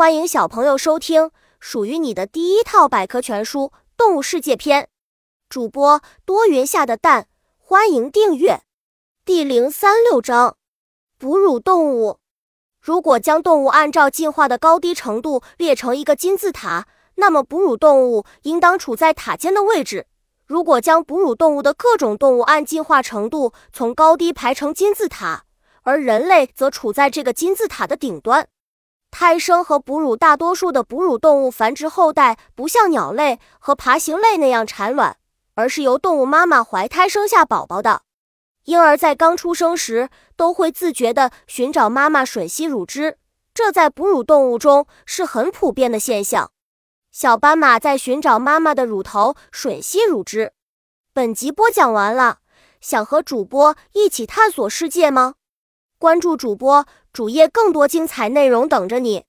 欢迎小朋友收听属于你的第一套百科全书《动物世界篇》。主播多云下的蛋，欢迎订阅。第零三六章：哺乳动物。如果将动物按照进化的高低程度列成一个金字塔，那么哺乳动物应当处在塔尖的位置。如果将哺乳动物的各种动物按进化程度从高低排成金字塔，而人类则处在这个金字塔的顶端。胎生和哺乳，大多数的哺乳动物繁殖后代不像鸟类和爬行类那样产卵，而是由动物妈妈怀胎生下宝宝的。婴儿在刚出生时都会自觉地寻找妈妈吮吸乳汁，这在哺乳动物中是很普遍的现象。小斑马在寻找妈妈的乳头吮吸乳汁。本集播讲完了，想和主播一起探索世界吗？关注主播主页，更多精彩内容等着你。